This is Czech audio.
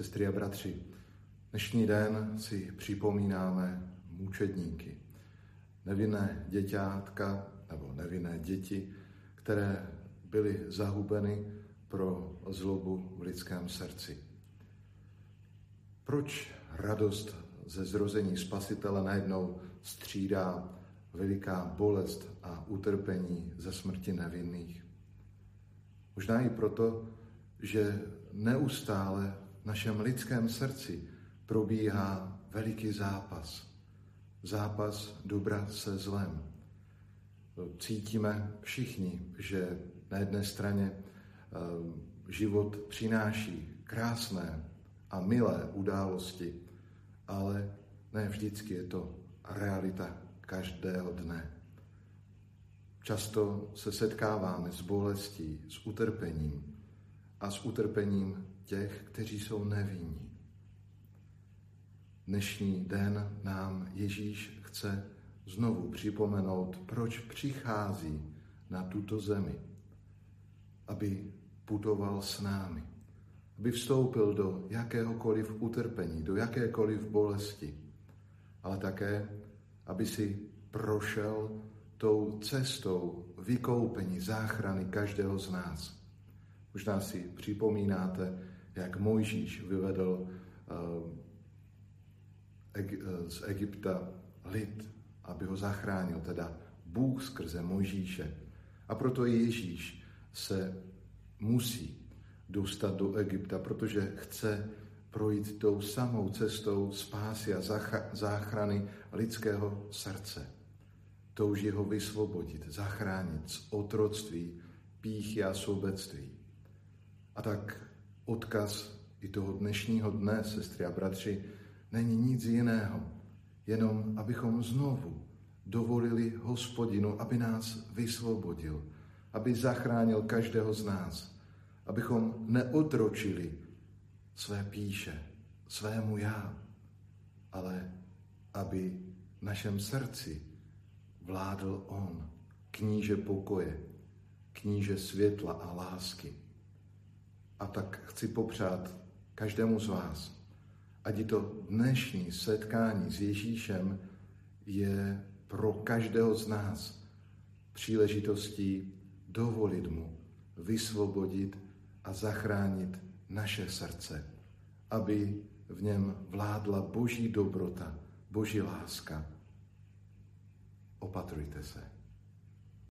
Sestry a bratři, dnešní den si připomínáme mučedníky, nevinné děťátka nebo nevinné děti, které byly zahubeny pro zlobu v lidském srdci. Proč radost ze zrození Spasitele najednou střídá veliká bolest a utrpení ze smrti nevinných? Možná i proto, že neustále v našem lidském srdci probíhá veliký zápas. Zápas dobra se zlem. Cítíme všichni, že na jedné straně eh, život přináší krásné a milé události, ale ne vždycky je to realita každého dne. Často se setkáváme s bolestí, s utrpením a s utrpením těch, kteří jsou nevinní. Dnešní den nám Ježíš chce znovu připomenout, proč přichází na tuto zemi, aby putoval s námi, aby vstoupil do jakéhokoliv utrpení, do jakékoliv bolesti, ale také, aby si prošel tou cestou vykoupení, záchrany každého z nás. Možná si připomínáte, jak Mojžíš vyvedl eh, z Egypta lid, aby ho zachránil, teda Bůh skrze Mojžíše. A proto Ježíš se musí dostat do Egypta, protože chce projít tou samou cestou spásy a záchrany lidského srdce. Touží ho vysvobodit, zachránit z otroctví, píchy a sobectví. A tak odkaz i toho dnešního dne, sestry a bratři, není nic jiného, jenom abychom znovu dovolili hospodinu, aby nás vysvobodil, aby zachránil každého z nás, abychom neotročili své píše, svému já, ale aby v našem srdci vládl On, kníže pokoje, kníže světla a lásky. A tak chci popřát každému z vás, ať i to dnešní setkání s Ježíšem je pro každého z nás příležitostí dovolit mu vysvobodit a zachránit naše srdce, aby v něm vládla boží dobrota, boží láska. Opatrujte se.